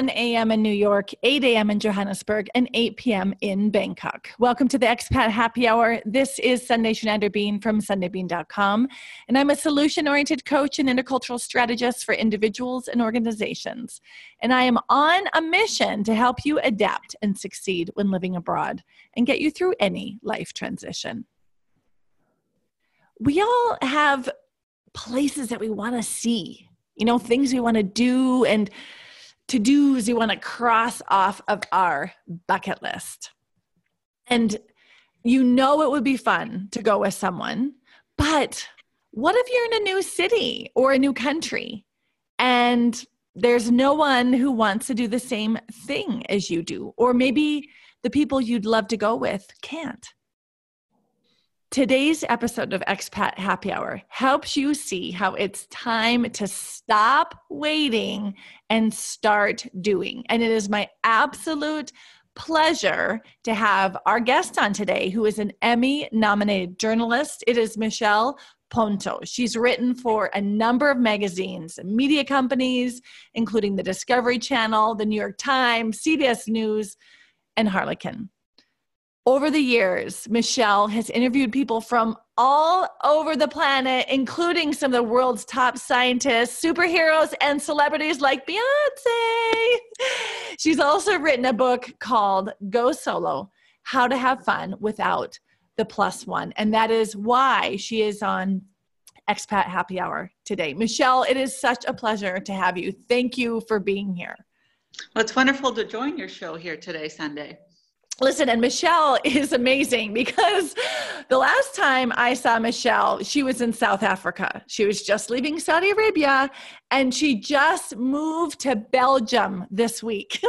1 a.m. in New York, 8 a.m. in Johannesburg, and 8 p.m. in Bangkok. Welcome to the Expat Happy Hour. This is Sundae Schneider-Bean from SundaeBean.com, and I'm a solution oriented coach and intercultural strategist for individuals and organizations. And I am on a mission to help you adapt and succeed when living abroad and get you through any life transition. We all have places that we want to see, you know, things we want to do and to dos you want to cross off of our bucket list. And you know it would be fun to go with someone, but what if you're in a new city or a new country and there's no one who wants to do the same thing as you do? Or maybe the people you'd love to go with can't. Today's episode of Expat Happy Hour helps you see how it's time to stop waiting and start doing. And it is my absolute pleasure to have our guest on today, who is an Emmy nominated journalist. It is Michelle Ponto. She's written for a number of magazines and media companies, including the Discovery Channel, the New York Times, CBS News, and Harlequin. Over the years, Michelle has interviewed people from all over the planet, including some of the world's top scientists, superheroes, and celebrities like Beyonce. She's also written a book called Go Solo How to Have Fun Without the Plus One. And that is why she is on Expat Happy Hour today. Michelle, it is such a pleasure to have you. Thank you for being here. Well, it's wonderful to join your show here today, Sundae. Listen, and Michelle is amazing because the last time I saw Michelle, she was in South Africa. She was just leaving Saudi Arabia and she just moved to Belgium this week.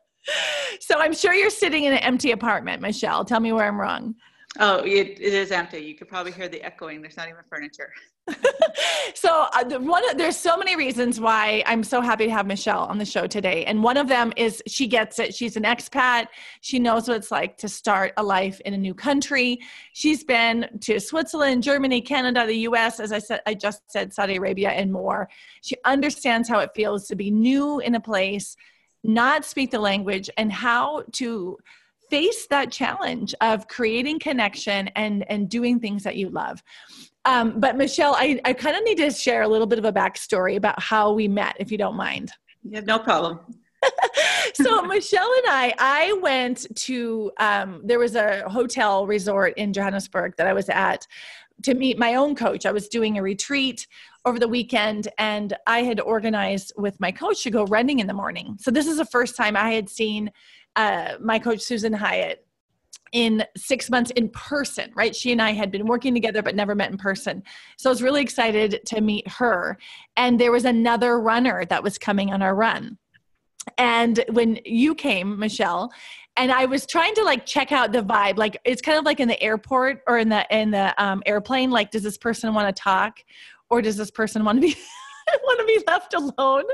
so I'm sure you're sitting in an empty apartment, Michelle. Tell me where I'm wrong. Oh, it, it is empty. You could probably hear the echoing. There's not even furniture. so uh, there's so many reasons why I'm so happy to have Michelle on the show today, and one of them is she gets it. She's an expat. She knows what it's like to start a life in a new country. She's been to Switzerland, Germany, Canada, the U.S. As I said, I just said Saudi Arabia and more. She understands how it feels to be new in a place, not speak the language, and how to face that challenge of creating connection and and doing things that you love. Um, but michelle i, I kind of need to share a little bit of a backstory about how we met if you don't mind. Yeah no problem. So michelle and i i went to um, there was a hotel resort in johannesburg that i was at to meet my own coach. I was doing a retreat over the weekend and i had organized with my coach to go running in the morning. So this is the first time i had seen uh, my coach Susan Hyatt in six months in person, right? She and I had been working together but never met in person. So I was really excited to meet her. And there was another runner that was coming on our run. And when you came, Michelle, and I was trying to like check out the vibe. Like it's kind of like in the airport or in the in the um, airplane. Like, does this person want to talk, or does this person want to be want to be left alone.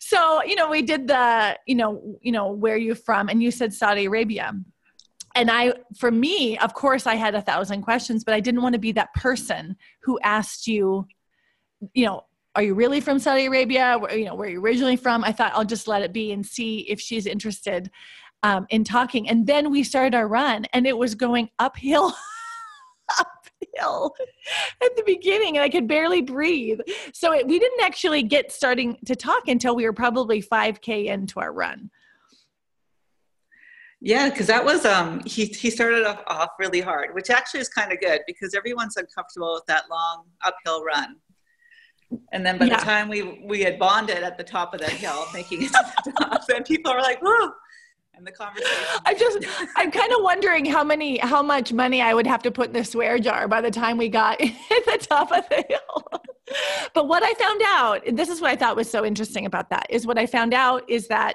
So, you know, we did the, you know, you know, where are you from? And you said Saudi Arabia. And I, for me, of course, I had a thousand questions, but I didn't want to be that person who asked you, you know, are you really from Saudi Arabia? Where, you know, where are you originally from? I thought I'll just let it be and see if she's interested um, in talking. And then we started our run, and it was going uphill. at the beginning and I could barely breathe. So it, we didn't actually get starting to talk until we were probably 5K into our run. Yeah, because that was um he he started off, off really hard, which actually is kind of good because everyone's uncomfortable with that long uphill run. And then by yeah. the time we we had bonded at the top of that hill, making it to the top, and people are like, "Whoa!" And the conversation. I'm just, I'm kind of wondering how many, how much money I would have to put in the swear jar by the time we got at the top of the hill. but what I found out, and this is what I thought was so interesting about that, is what I found out is that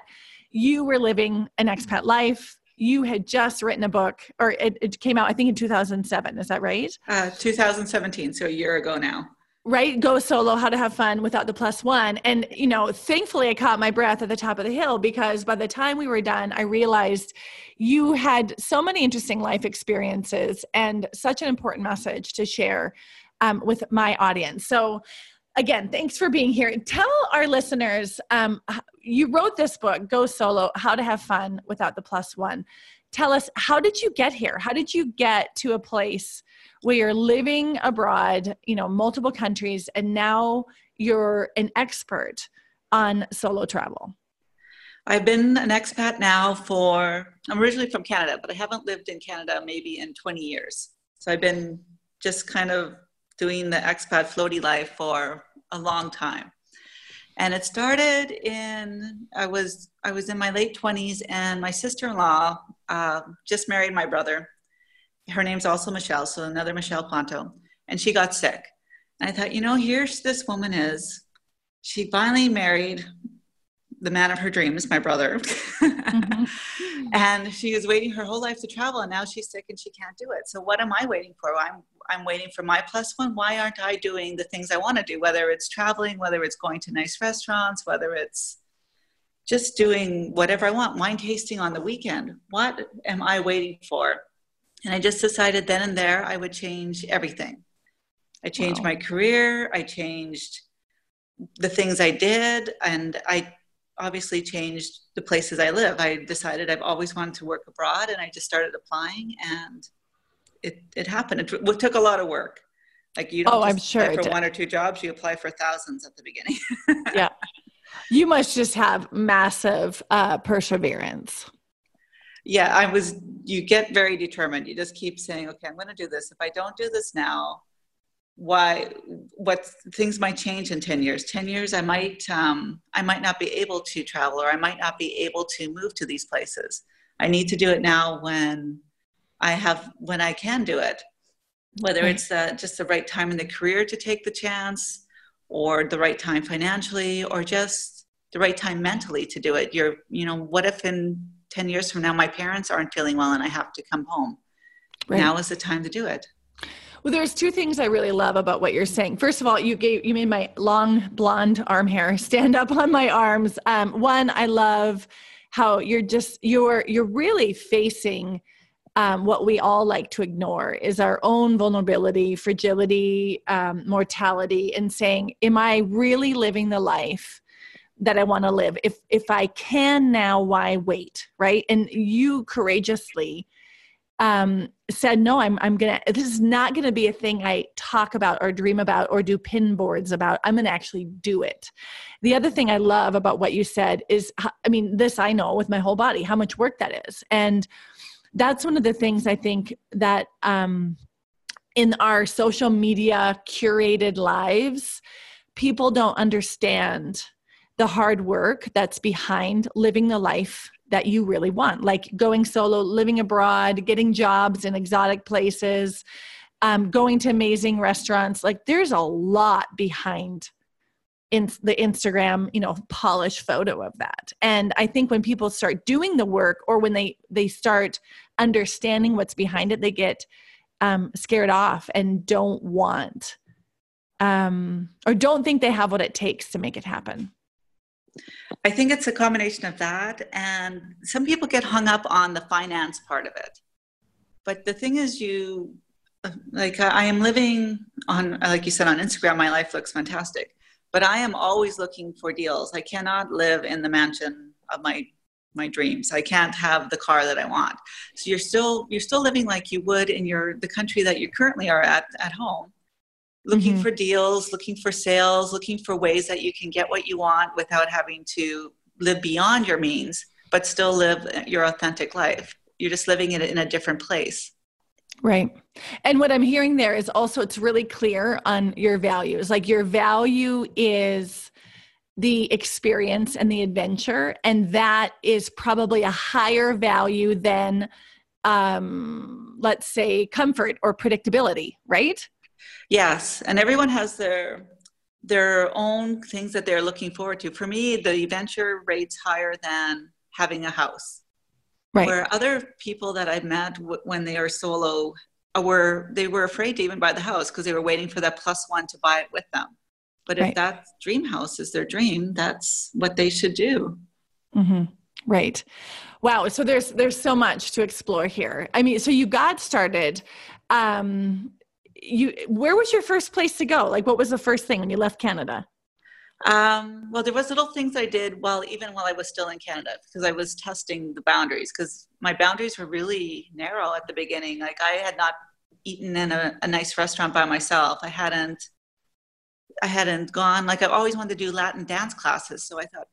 you were living an expat life. You had just written a book, or it, it came out, I think, in 2007. Is that right? Uh, 2017, so a year ago now right go solo how to have fun without the plus one and you know thankfully i caught my breath at the top of the hill because by the time we were done i realized you had so many interesting life experiences and such an important message to share um, with my audience so again, thanks for being here. Tell our listeners um, you wrote this book, Go Solo How to Have Fun Without the Plus One. Tell us, how did you get here? How did you get to a place where you're living abroad, you know, multiple countries, and now you're an expert on solo travel? I've been an expat now for, I'm originally from Canada, but I haven't lived in Canada maybe in 20 years. So I've been just kind of doing the expat floaty life for a long time. And it started in I was I was in my late 20s, and my sister-in-law uh, just married my brother. Her name's also Michelle, so another Michelle Ponto, and she got sick. And I thought, you know, here's this woman is. She finally married the man of her dreams, my brother. mm-hmm. and she was waiting her whole life to travel, and now she's sick and she can't do it. So what am I waiting for? I'm I'm waiting for my plus one. Why aren't I doing the things I want to do? Whether it's traveling, whether it's going to nice restaurants, whether it's just doing whatever I want, wine tasting on the weekend. What am I waiting for? And I just decided then and there I would change everything. I changed wow. my career. I changed the things I did, and I obviously changed the places I live. I decided I've always wanted to work abroad and I just started applying and it, it happened. It, it took a lot of work. Like you don't oh, I'm sure for one or two jobs, you apply for thousands at the beginning. yeah. You must just have massive uh, perseverance. Yeah, I was, you get very determined. You just keep saying, okay, I'm going to do this. If I don't do this now, why what things might change in 10 years 10 years i might um, i might not be able to travel or i might not be able to move to these places i need to do it now when i have when i can do it whether it's uh, just the right time in the career to take the chance or the right time financially or just the right time mentally to do it you're you know what if in 10 years from now my parents aren't feeling well and i have to come home right. now is the time to do it well, there's two things I really love about what you're saying. First of all, you gave you made my long blonde arm hair stand up on my arms. Um, one, I love how you're just you're you're really facing um, what we all like to ignore is our own vulnerability, fragility, um, mortality, and saying, "Am I really living the life?" that I want to live. If if I can now, why wait? Right? And you courageously um, said, no, I'm, I'm to, this is not to be a thing I talk about or dream about or do pin boards about. I'm to actually do it. The other thing I love about what you said is, I mean, this I know with my whole body, how much work that is. And that's one of the things I think that, um, in our social media curated lives, people don't understand the hard work that's behind living the life that you really want, like going solo, living abroad, getting jobs in exotic places, um, going to amazing restaurants. Like there's a lot behind in the Instagram, you know, polished photo of that. And I think when people start doing the work or when they they start understanding what's behind it, they get um, scared off and don't want um, or don't think they have what it takes to make it happen. I think it's a combination of that. And some people get hung up on the finance part of it. But the thing is, you like, I am living on, like you said, on Instagram, my life looks fantastic. But I am always looking for deals. I cannot live in the mansion of my my dreams. I can't have the car that I want. So you're still you're still living like you would in your the country that you currently are at at home looking mm-hmm. for deals, looking for sales, looking for ways that you can get what you want without having to live beyond your means, but still live your authentic life. You're just living it in a different place. Right. And what I'm hearing there is also it's really clear on your values. Like your value is the experience and the adventure and that is probably a higher value than um let's say comfort or predictability, right? Yes, and everyone has their their own things that they're looking forward to. For me, the adventure rates higher than having a house. Right. Where other people that I've met w- when they are solo uh, were they were afraid to even buy the house because they were waiting for that plus one to buy it with them. But if right. that dream house is their dream, that's what they should do. Mm-hmm. Right. Wow. So there's there's so much to explore here. I mean, so you got started um, you where was your first place to go like what was the first thing when you left canada um, well, there was little things I did while even while I was still in Canada because I was testing the boundaries because my boundaries were really narrow at the beginning. Like I had not eaten in a, a nice restaurant by myself. I hadn't I hadn't gone like I've always wanted to do Latin dance classes. So I thought,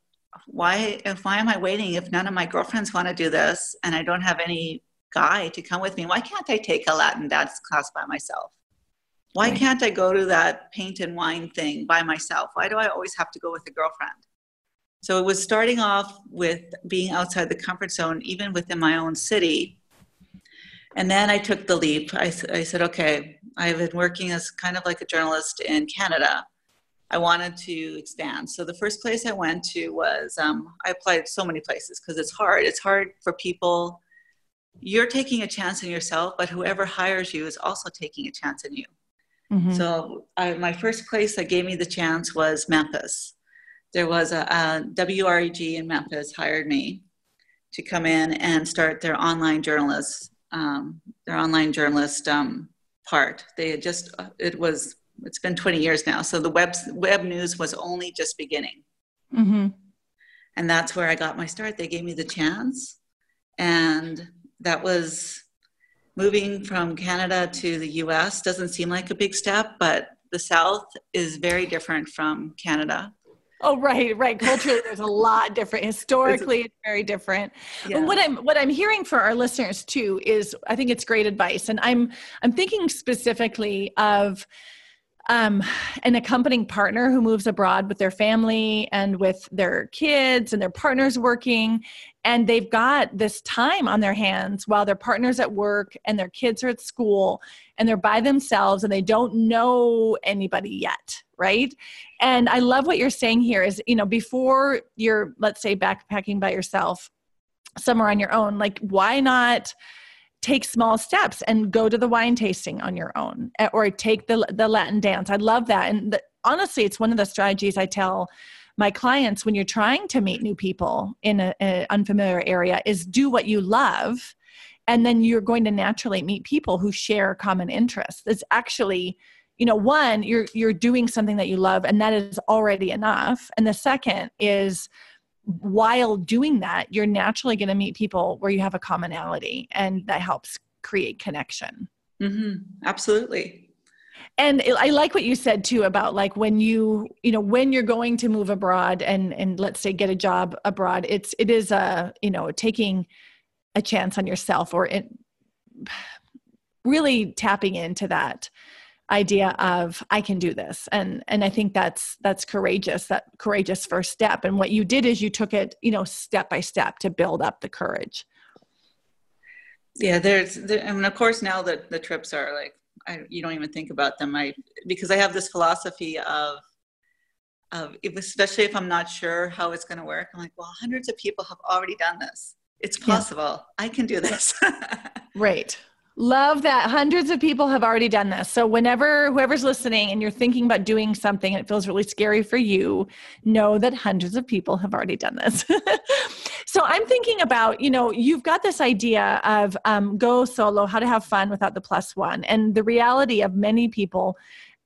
why if why am I waiting if none of my girlfriends want to do this and I don't have any guy to come with me? Why can't I take a Latin dance class by myself? Why right. can't I go to that paint and wine thing by myself? Why do I always have to go with a girlfriend? So it was starting off with being outside the comfort zone, even within my own city. And then I took the leap. I, I said, okay, I've been working as kind of like a journalist in Canada. I wanted to expand. So the first place I went to was um, I applied to so many places because it's hard. It's hard for people. You're taking a chance in yourself, but whoever hires you is also taking a chance in you. Mm-hmm. So I, my first place that gave me the chance was Memphis. There was a, a WREG in Memphis hired me to come in and start their online journalist, um, their online journalist um, part. They had just uh, it was it's been 20 years now, so the web web news was only just beginning. Mm-hmm. And that's where I got my start. They gave me the chance, and that was moving from Canada to the US doesn't seem like a big step, but the South is very different from Canada. Oh right, right. Culturally, there's a lot different. Historically, it's very different. Yeah. what I'm what I'm hearing for our listeners too is I think it's great advice, and I'm I'm thinking specifically of um, an accompanying partner who moves abroad with their family and with their kids and their partners working and they've got this time on their hands while their partner's at work and their kids are at school and they're by themselves and they don't know anybody yet right? And i love what you're saying here is you know before you're let's say backpacking by yourself somewhere on your own like why not take small steps and go to the wine tasting on your own eh, or take the the latin dance? I love that. And the, honestly it's one of the strategies i tell my clients when you're trying to meet new people in an unfamiliar area is do what you love and then you're going to naturally meet people who share common interests. It's actually you know one you're you're doing something that you love and that is already enough. And the second is while doing that you're naturally going to meet people where you have a commonality and that helps create connection. Mm-hmm. absolutely and i like what you said too about like when you you know when you're going to move abroad and and let's say get a job abroad it's it is a you know taking a chance on yourself or it really tapping into that idea of i can do this. And and i think that's that's courageous that courageous first step. And what you did is you took it you know step by step to build up the courage. Yeah there's there, and of course now that the trips are like I, you don't even think about them. I because I have this philosophy of of if, especially if I'm not sure how it's going to work. I'm like, well, hundreds of people have already done this. It's possible. Yeah. I can do this. right. Love that hundreds of people have already done this. So, whenever whoever's listening and you're thinking about doing something and it feels really scary for you, know that hundreds of people have already done this. so, I'm thinking about, you know, you've got this idea of um, go solo, how to have fun without the plus one. And the reality of many people,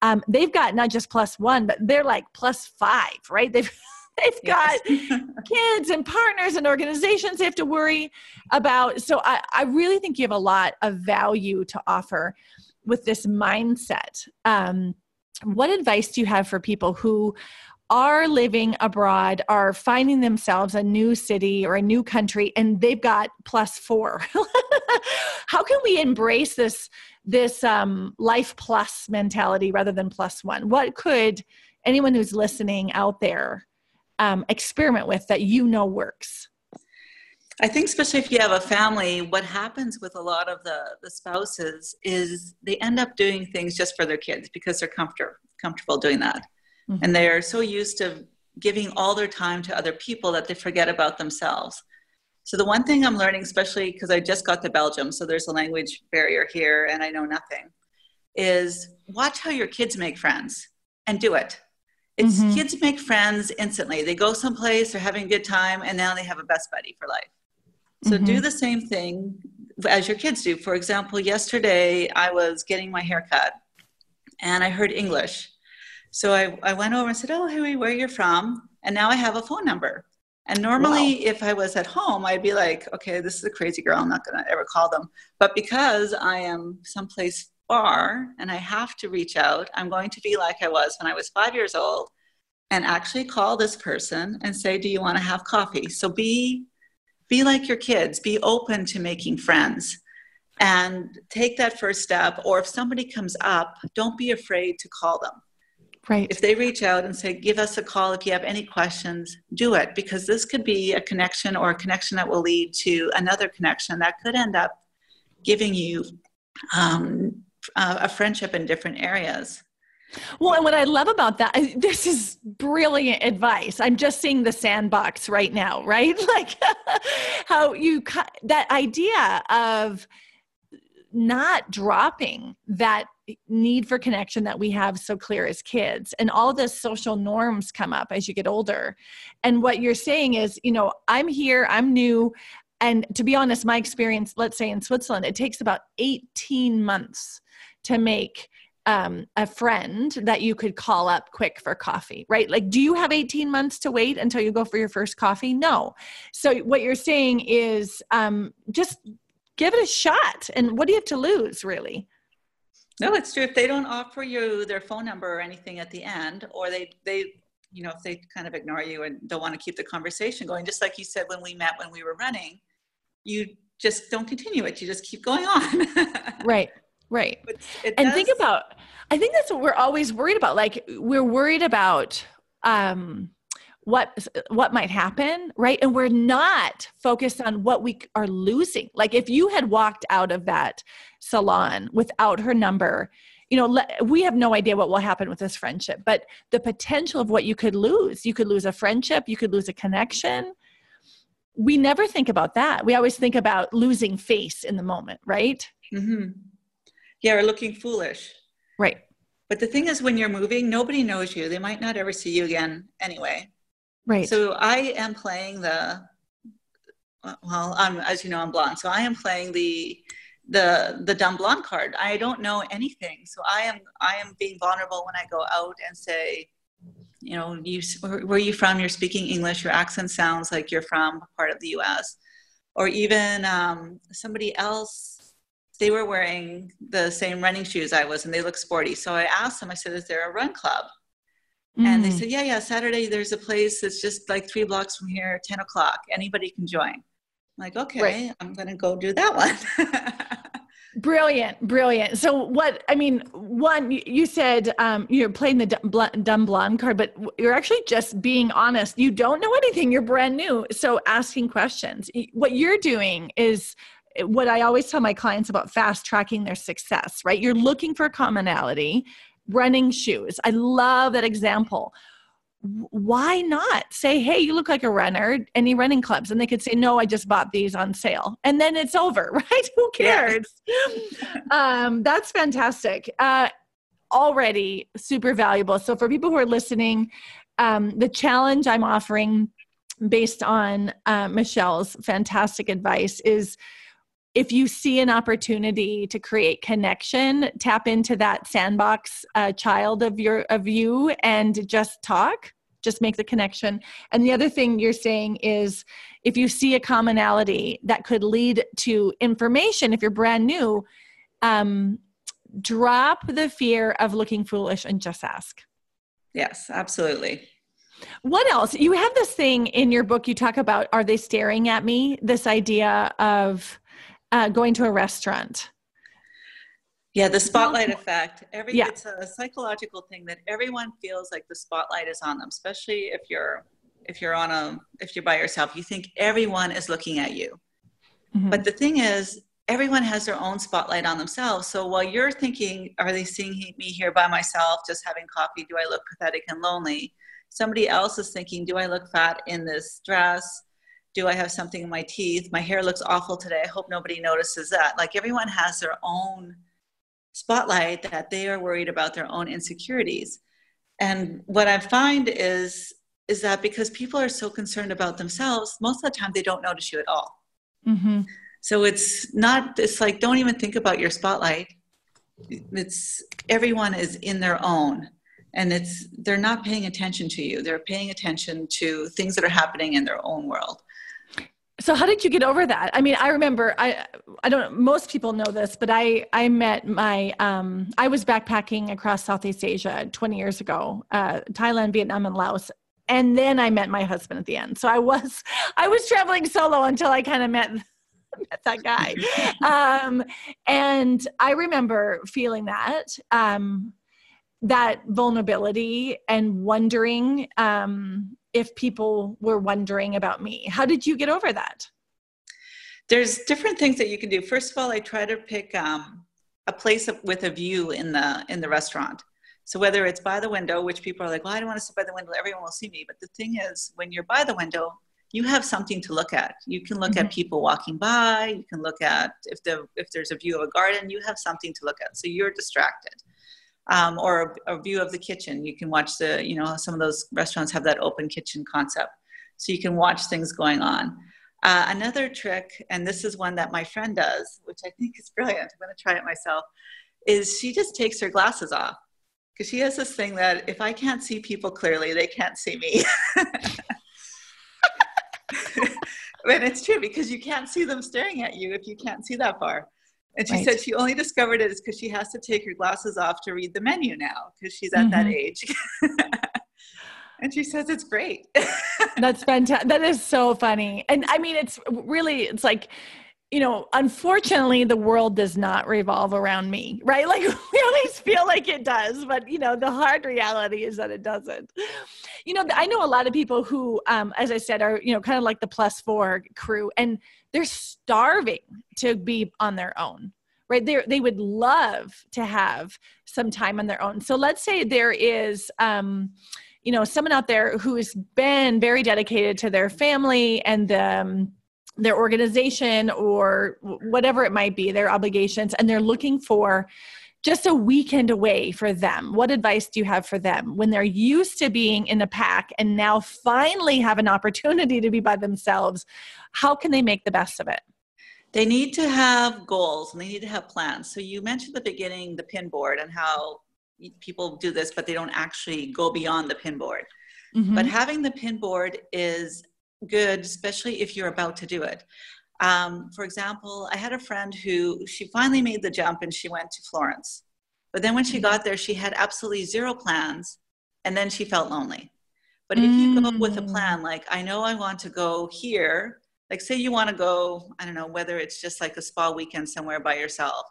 um, they've got not just plus one, but they're like plus five, right? They've they've got kids and partners and organizations they have to worry about. So I, I really think you have a lot of value to offer with this mindset. Um, what advice do you have for people who are living abroad, are finding themselves a new city or a new country, and they've got plus four? How can we embrace this this um, life plus mentality rather than plus one? What could anyone who's listening out there um, experiment with that you know works? I think, especially if you have a family, what happens with a lot of the, the spouses is they end up doing things just for their kids because they're comfortable comfortable doing that, mm-hmm. and they are so used to giving all their time to other people that they forget about themselves. So the one thing I'm learning, especially because I just got to Belgium, so there's a language barrier here, and I know nothing, is watch how your kids make friends and do it. It's mm-hmm. kids make friends instantly. They go someplace, they're having a good time, and now they have a best buddy for life. So mm-hmm. do the same thing as your kids do. For example, yesterday I was getting my hair cut and I heard English. So I, I went over and said, Oh, Huey, where you're from? And now I have a phone number. And normally, wow. if I was at home, I'd be like, okay, this is a crazy girl. I'm not going to ever call them. But because I am someplace far and I have to reach out, I'm going to be like I was when I was five years old and actually call this person and say, do you want to have coffee? So be, be like your kids, be open to making friends and take that first step. Or if somebody comes up, don't be afraid to call them Right. If they reach out and say, give us a call if you have any questions, do it because this could be a connection or a connection that will lead to another connection that could end up giving you um, Uh, a friendship in different areas. Well, and what I love about that, this is brilliant advice. I'm just seeing the sandbox right now, right? Like how you, that idea of not dropping that need for connection that we have so clear as kids and all the social norms come up as you get older and what you're saying is you know i'm here i'm new and to be honest my experience let's say in switzerland it takes about 18 months to make um, a friend that you could call up quick for coffee, right? Like, do you have 18 months to wait until you go for your first coffee? No. So, what you're saying is um, just give it a shot. And what do you have to lose, really? No, it's true. If they don't offer you their phone number or anything at the end, or they they you know if they kind of ignore you and don't want to keep the conversation going, just like you said when we met when we were running, you just don't continue it. You just keep going on. right. Right. and think about I think that's what we're always worried about. Like we're worried about um what what might happen right and we're not focused on what we are losing like if you had walked out of that salon without her number you know we have no idea what will happen with this friendship but the potential of what you could lose you could lose a friendship you could lose a connection. We never think about that. We always think about losing face in the moment right? Mm-hmm. yeah or looking foolish. Right. But the thing is when you're moving nobody knows you. They might not ever see you again anyway. Right. So I am playing the well, I'm as you know, I'm blonde, so I am playing the the the dumb blonde card. I don't know anything, so I am I am being vulnerable when I go out and say, you know, you where, you from? You're speaking English. Your accent sounds like you're from part of the U.S. Or even um, somebody else. They were wearing the same running shoes I was, and they look sporty. So I asked them. I said, "Is there a run club?" Mm. And they mm. said, yeah, yeah, Saturday there's a place that's just like three blocks from here, 10 o'clock. Anybody can join. Like, okay, right. I'm going to go do that one. brilliant, brilliant. So what, I mean, one, you said um, you're playing the dumb blonde card, but you're actually just being honest. You don't know anything. You're brand new. So asking questions. What you're doing is what I always tell my clients about fast tracking their success, right? You're looking for commonality running shoes. I love that example. Why not say, hey, you look like a runner, any running clubs? And they could say, no, I just bought these on sale. And then it's over, right? Who cares? Yeah. um, that's fantastic. Uh, already super valuable. So, for people who are listening, um, the challenge I'm offering based on uh, Michelle's fantastic advice is if you see an opportunity to create connection tap into that sandbox uh, child of your of you and just talk just make the connection. And the other thing you're saying is if you see a commonality that could lead to information if you're brand new um, drop the fear of looking foolish and just ask. Yes absolutely. What else? You have this thing in your book you talk about are they staring at me? This idea of uh, going to a restaurant. Yeah, the spotlight effect. Every yeah. it's a psychological thing that everyone feels like the spotlight is on them, especially if you're if you're on a if you're by yourself. You think everyone is looking at you. Mm-hmm. But the thing is, everyone has their own spotlight on themselves. So while you're thinking, are they seeing me here by myself, just having coffee? Do I look pathetic and lonely? Somebody else is thinking, do I look fat in this dress? Do I have something in my teeth? My hair looks awful today. I hope nobody notices that. Like everyone has their own spotlight that they are worried about their own insecurities. And what I find is is that because people are so concerned about themselves, most of the time they don't notice you at all. Mm-hmm. So it's not. It's like don't even think about your spotlight. it's everyone is in their own and it's they're not paying attention to you they're paying attention to things that are happening in their own world so how did you get over that? I mean i remember i i don't most people know this but i i met my um i was backpacking across southeast asia 20 years ago uh thailand vietnam and laos and then i met my husband at the end. So i was i was traveling solo until i kind of met met that guy. Um and i remember feeling that um that vulnerability and wondering um, if people were wondering about me. How did you get over that? There's different things that you can do. First of all, I try to pick um, a place with a view in the in the restaurant. So whether it's by the window, which people are like, well, I don't want to sit by the window, everyone will see me. But the thing is, when you're by the window, you have something to look at. You can look mm-hmm. at people walking by. You can look at if the if there's a view of a garden. You have something to look at. So you're distracted um, or a, a, view of the kitchen. You can watch the, you know, some of those restaurants have that open kitchen concept. So you can watch things going on. Uh, another trick, and this is one that my friend does, which I think is brilliant, I'm going to try it myself, is she just takes her glasses off. Because she has this thing that if I can't see people clearly, they can't see me. and it's true because you can't see them staring at you if you can't see that far. And she right. said she only discovered it is because she has to take her glasses off to read the menu now because she's at mm-hmm. that age. and she says it's great. That's fantastic. That is so funny. And I mean, it's really, it's like, you know, unfortunately, the world does not revolve around me, right? Like we always feel like it does, but you know, the hard reality is that it doesn't. You know, I know a lot of people who, um, as I said, are you know kind of like the plus four crew, and they're starving to be on their own right they they would love to have some time on their own so let's say there is um you know someone out there who's been very dedicated to their family and um, their organization or whatever it might be their obligations and they're looking for just a weekend away for them. What advice do you have for them? When they're used to being in a pack and now finally have an opportunity to be by themselves how can they make the best of it? They need to have goals and they need to have plans. So you mentioned at the beginning the pin board and how people do this but they don't actually go beyond the pin board. Mm-hmm. but having the pin board is good especially if you're about to do it um, for example, I had a friend who she finally made the jump and she went to Florence. But then when she got there, she had absolutely zero plans and then she felt lonely. But if you go with a mm. plan, like I know I want to go here, like say you want to go, I don't know, whether it's just like a spa weekend somewhere by yourself.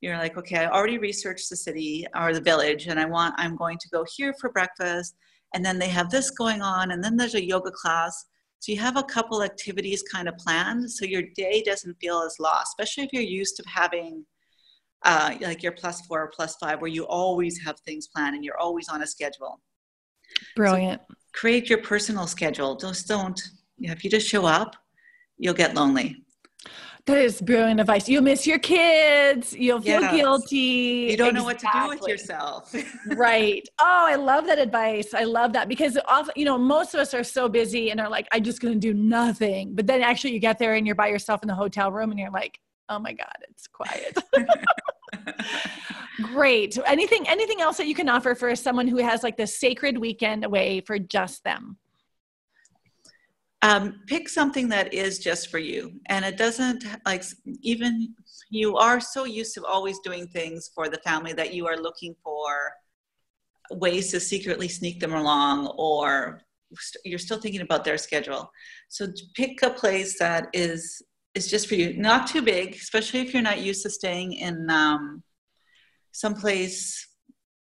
You're like, okay, I already researched the city or the village and I want, I'm going to go here for breakfast. And then they have this going on. And then there's a yoga class so you have a couple activities kind of planned so your day doesn't feel as lost, especially if you're used to having uh, like your plus four or plus five where you always have things planned and you're always on a schedule. Brilliant. So create your personal schedule. Just don't, you know, if you just show up, you'll get lonely. That is brilliant advice. You'll miss your kids. You'll feel yes. guilty. You don't exactly. know what to do with yourself. right. Oh, I love that advice. I love that because often, you know, most of us are so busy and are like, I'm just going to do nothing. But then actually, you get there and you're by yourself in the hotel room and you're like, oh my God, it's quiet. Great. Anything, anything else that you can offer for someone who has like the sacred weekend away for just them? Um, pick something that is just for you. And it doesn't like even you are so used to always doing things for the family that you are looking for ways to secretly sneak them along or you're still thinking about their schedule. So pick a place that is is just for you. Not too big especially if you're not used to staying in um, someplace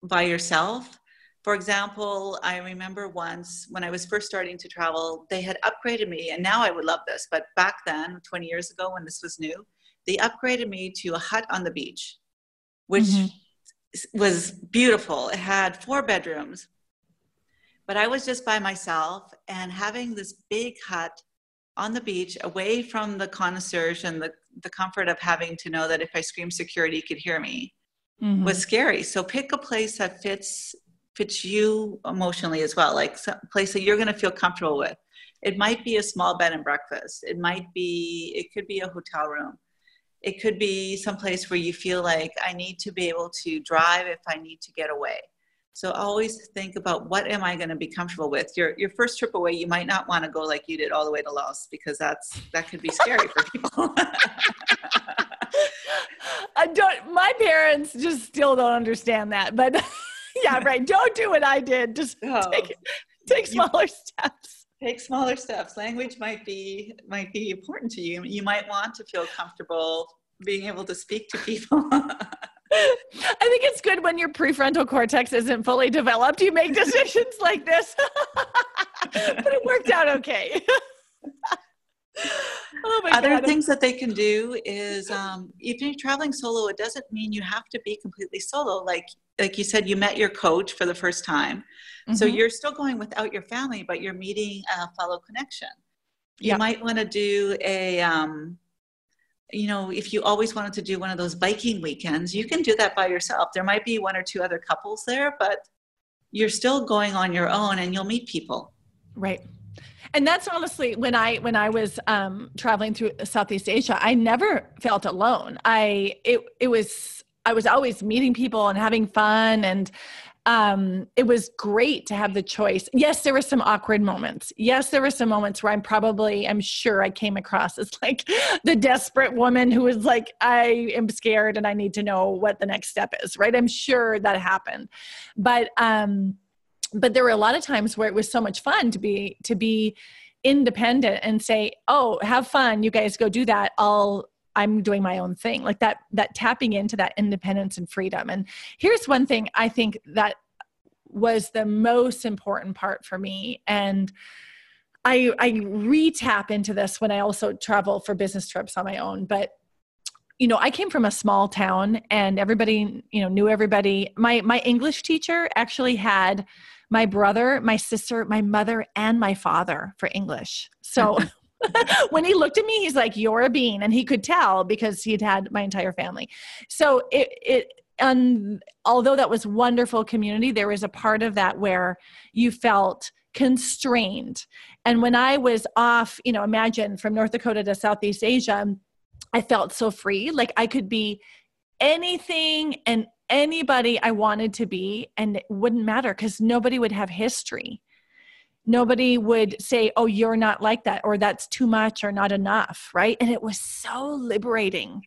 by yourself for example, I remember once when I was first starting to travel, they had upgraded me, and now I would love this, but back then, 20 years ago when this was new, they upgraded me to a hut on the beach, which mm-hmm. was beautiful. It had four bedrooms, but I was just by myself, and having this big hut on the beach away from the concierge and the, the comfort of having to know that if I screamed security could hear me mm-hmm. was scary. So pick a place that fits fits you emotionally as well, like some place that you're going to feel comfortable with. It might be a small bed and breakfast. It might be, it could be a hotel room. It could be someplace where you feel like I need to be able to drive if I need to get away. So always think about what am I going to be comfortable with. Your your first trip away, you might not want to go like you did all the way to Laos because that's that could be scary for people. I don't. My parents just still don't understand that, but yeah, right. Don't do what I did. Just oh, take take smaller steps. Take smaller steps. Language might be might be important to you. You might want to feel comfortable being able to speak to people. I think it's good when your prefrontal cortex isn't fully developed. You make decisions like this, but it worked out okay. Oh Other God. things that they can do is um, if you're traveling solo, it doesn't mean you have to be completely solo. Like like you said, you met your coach for the first time, mm-hmm. so you're still going without your family, but you're meeting a fellow connection. You might want to do a um, you know, if you always wanted to do one of those biking weekends, you can do that by yourself. There might be one or two other couples there, but you're still going on your own and you'll meet people. Right and that's honestly when i when i was um, traveling through southeast asia i never felt alone i it, it was i was always meeting people and having fun and um, it was great to have the choice. Yes, there were some awkward moments. Yes, there were some moments where I'm probably, I'm sure I came across as like the desperate woman who was like, I am scared and I need to know what the next step is, right? I'm sure that happened. But, um, but there were a lot of times where it was so much fun to be to be independent and say oh have fun you guys go do that. I'll i'm doing my own thing. Like that that tapping into that independence and freedom. And here's one thing i think that was the most important part for me. And i i re-tap into this when i also travel for business trips on my own. But you know i came from a small town and everybody you know knew everybody. My my english teacher actually had my brother, my sister, my mother, and my father for English. So when he looked at me, he's like, You're a bean. And he could tell because he'd had my entire family. So it, it, and although that was wonderful community, there was a part of that where you felt constrained. And when I was off, you know, imagine from North Dakota to Southeast Asia, I felt so free. Like I could be anything and anybody I wanted to be, and it wouldn't matter because nobody would have history. Nobody would say, Oh, you're not like that, or that's too much, or not enough, right? And it was so liberating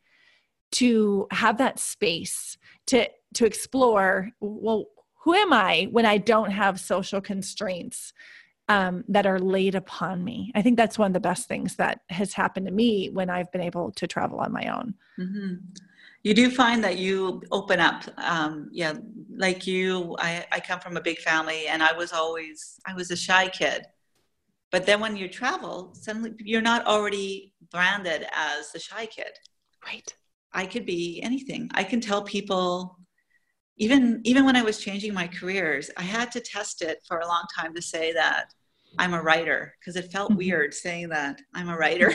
to have that space to to explore well who am i when i don't have social constraints um, that are laid upon me i think that's one of the best things that has happened to me when i've been able to travel on my own mm-hmm you do find that you open up um, yeah like you I, I come from a big family and i was always i was a shy kid but then when you travel suddenly you're not already branded as the shy kid right i could be anything i can tell people even even when i was changing my careers i had to test it for a long time to say that i'm a writer because it felt mm-hmm. weird saying that i'm a writer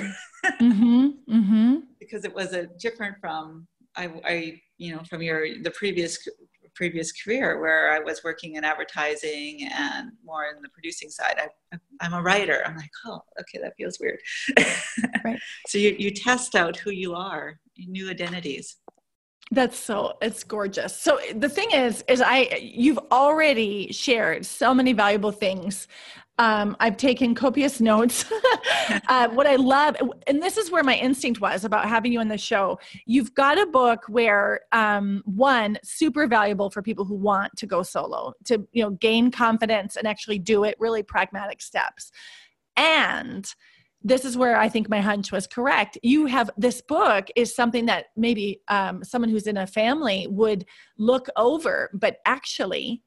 mm-hmm. Mm-hmm. because it was a different from I, I, you know, from your the previous previous career where I was working in advertising and more in the producing side. I, I'm a writer. I'm like, oh, okay, that feels weird. Right. so you you test out who you are, new identities. That's so it's gorgeous. So the thing is is I you've already shared so many valuable things um, I've taken copious notes. uh, what I love, and this is where my instinct was about having you on the show. You've got a book where, um, one, super valuable for people who want to go solo, to you know gain confidence and actually do it. Really pragmatic steps, and this is where I think my hunch was correct. You have this book is something that maybe um, someone who's in a family would look over, but actually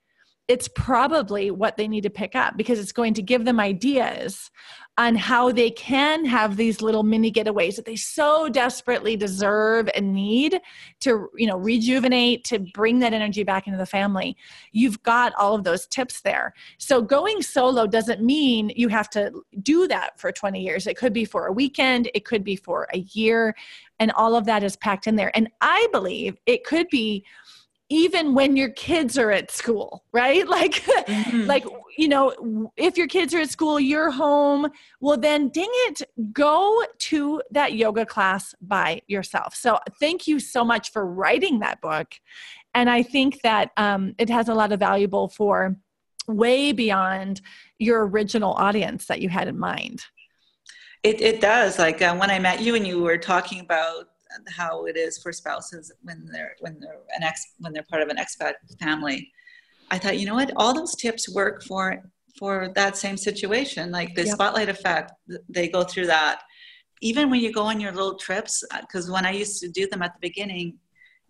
it's probably what they need to pick up because it's going to give them ideas on how they can have these little mini getaways that they so desperately deserve and need to you know rejuvenate to bring that energy back into the family. You've got all of those tips there. So going solo doesn't mean you have to do that for 20 years. It could be for a weekend. It could be for a year. And all of that is packed in there. And i believe it could be even when your kids are at school right? Like mm-hmm. like you know if your kids are at school you're home well then dang it go to that yoga class by yourself. So thank you so much for writing that book. And i think that um, it has a lot of valuable for way beyond your original audience that you had in mind. It, it does. Like uh, when i met you and you were talking about how it is for spouses when they're when they're an ex when they're part of an expat family. I thought, you know what, all those tips work for for that same situation. Like the yep. spotlight effect, they go through that. Even when you go on your little trips, because uh, when I used to do them at the beginning,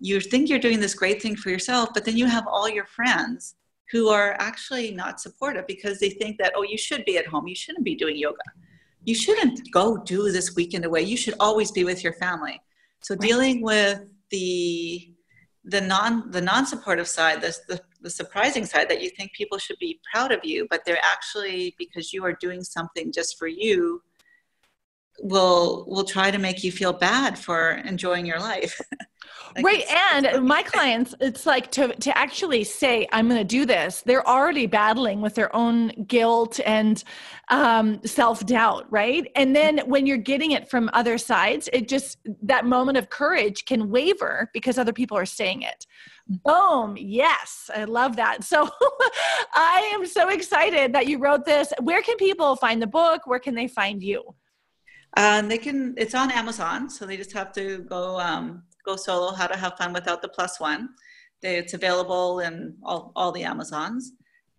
you think you're doing this great thing for yourself, but then you have all your friends who are actually not supportive because they think that, oh, you should be at home. You shouldn't be doing yoga. You shouldn't go do this weekend away. You should always be with your family. So right. dealing with the the non the non-supportive side, the, the the surprising side that you think people should be proud of you, but they're actually because you are doing something just for you will will try to make you feel bad for enjoying your life. like right and my clients it's like to to actually say i'm going to do this they're already battling with their own guilt and um, self-doubt right? And then when you're getting it from other sides it just that moment of courage can waver because other people are saying it. Boom yes i love that. So i am so excited that you wrote this. Where can people find the book? Where can they find you? Uh, they can. It's on Amazon, so they just have to go um, go solo. How to have fun without the plus one. It's available in all, all the Amazons,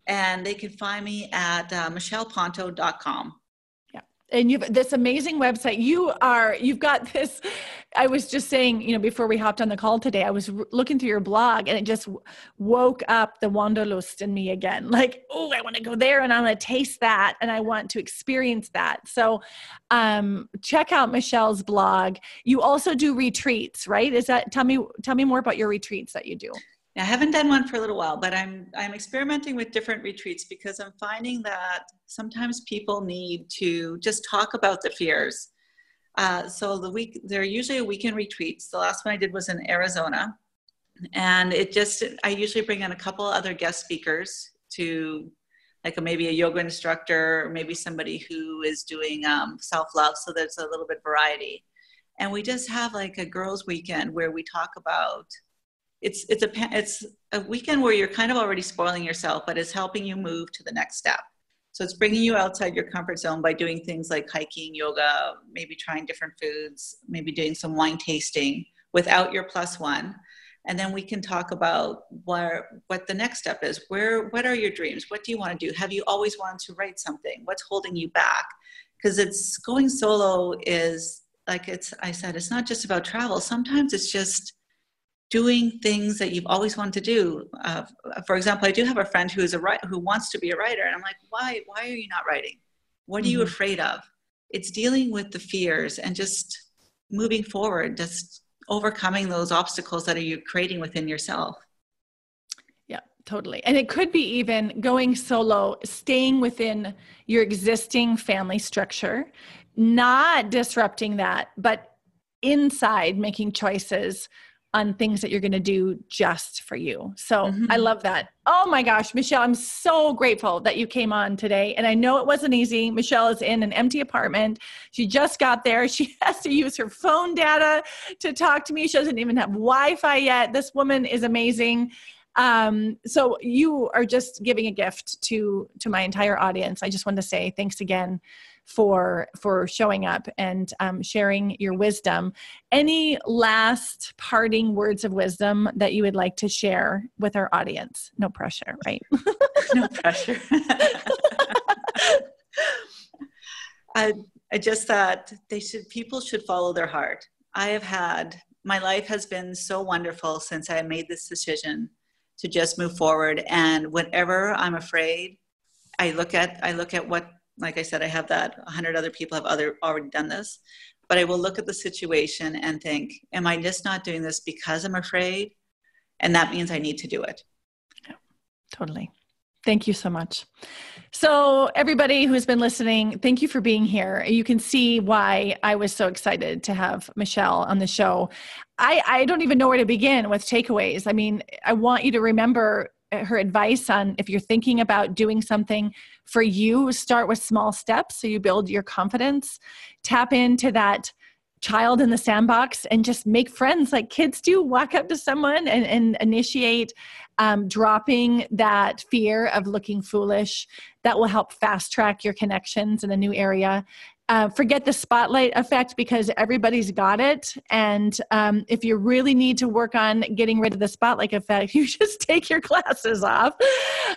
and they can find me at uh, michelleponto.com and you've this amazing website. You are you've got this i was just saying you know before we hopped on the call today i was r- looking through your blog and it just w- woke up the wanderlust in me again. Like oh i want to go there and i want to taste that and i want to experience that. So um, check out michelle's blog. You also do retreats right? Is that tell me tell me more about your retreats that you do I haven't done one for a little while, but I'm I'm experimenting with different retreats because I'm finding that sometimes people need to just talk about the fears. Uh, so the week they're usually a weekend retreats. The last one I did was in Arizona, and it just I usually bring in a couple other guest speakers to like a, maybe a yoga instructor or maybe somebody who is doing um, self-love so there's a little bit variety and we just have like a girls weekend where we talk about it's it's a it's a weekend where you're kind of already spoiling yourself, but it's helping you move to the next step. So it's bringing you outside your comfort zone by doing things like hiking, yoga, maybe trying different foods, maybe doing some wine tasting without your plus one. And then we can talk about where, what the next step is. Where, what are your dreams? What do you want to do? Have you always wanted to write something? What's holding you back? Because it's going solo is like it's, I said, it's not just about travel. Sometimes it's just doing things that you've always wanted to do. Uh, for example, I do have a friend who is a writer who wants to be a writer, and I'm like, why? Why are you not writing? What are mm-hmm. you afraid of? It's dealing with the fears and just moving forward, just overcoming those obstacles that are you creating within yourself. Yeah, totally. And it could be even going solo, staying within your existing family structure, not disrupting that, but inside making choices on things that you're going to do just for you. So mm-hmm. I love that. Oh my gosh, Michelle, I'm so grateful that you came on today. And I know it wasn't easy. Michelle is in an empty apartment. She just got there. She has to use her phone data to talk to me. She doesn't even have Wi Fi yet. This woman is amazing. Um, so you are just giving a gift to to my entire audience. I just want to say thanks again for for showing up and um, sharing your wisdom. Any last parting words of wisdom that you would like to share with our audience? No pressure right? No pressure. I, I just thought they should people should follow their heart. I have had my life has been so wonderful since i made this decision to just move forward. And whenever i'm afraid i look at i look at what like I said, I have that. A hundred other people have other already done this, but I will look at the situation and think, am I just not doing this because I'm afraid? And that means I need to do it. Yeah, totally. Thank you so much. So, everybody who's been listening, thank you for being here. You can see why I was so excited to have Michelle on the show. I, I don't even know where to begin with takeaways. I mean, I want you to remember her advice on if you're thinking about doing something for you, start with small steps so you build your confidence. Tap into that child in the sandbox and just make friends like kids do. Walk up to someone and, and initiate um, dropping that fear of looking foolish. That will help fast track your connections in a new area uh, forget the spotlight effect because everybody's got it. And um, if you really need to work on getting rid of the spotlight effect, you just take your glasses off.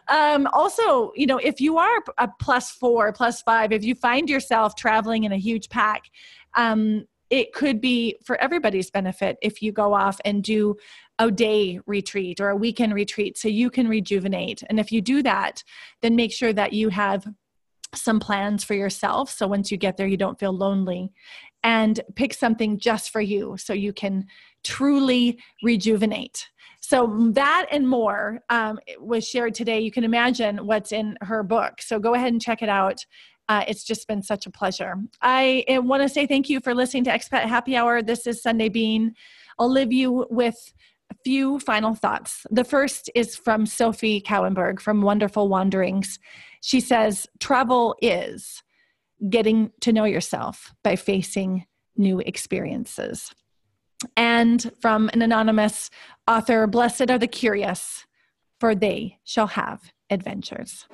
Um, also, you know, if you are a plus four, plus five, if you find yourself traveling in a huge pack, um, it could be for everybody's benefit if you go off and do a day retreat or a weekend retreat so you can rejuvenate. And if you do that, then make sure that you have some plans for yourself so once you get there you don't feel lonely and pick something just for you so you can truly rejuvenate. So that and more um, was shared today. You can imagine what's in her book. So go ahead and check it out. Uh, it's just been such a pleasure. I want to say thank you for listening to expat happy hour. This is Sundae Bean. I'll leave you with few final thoughts. The first is from Sofie Couwenbergh from Wonderful Wanderings. She says, Travel is getting to know yourself by facing new experiences. And from an anonymous author, Blessed are the curious, for they shall have adventures.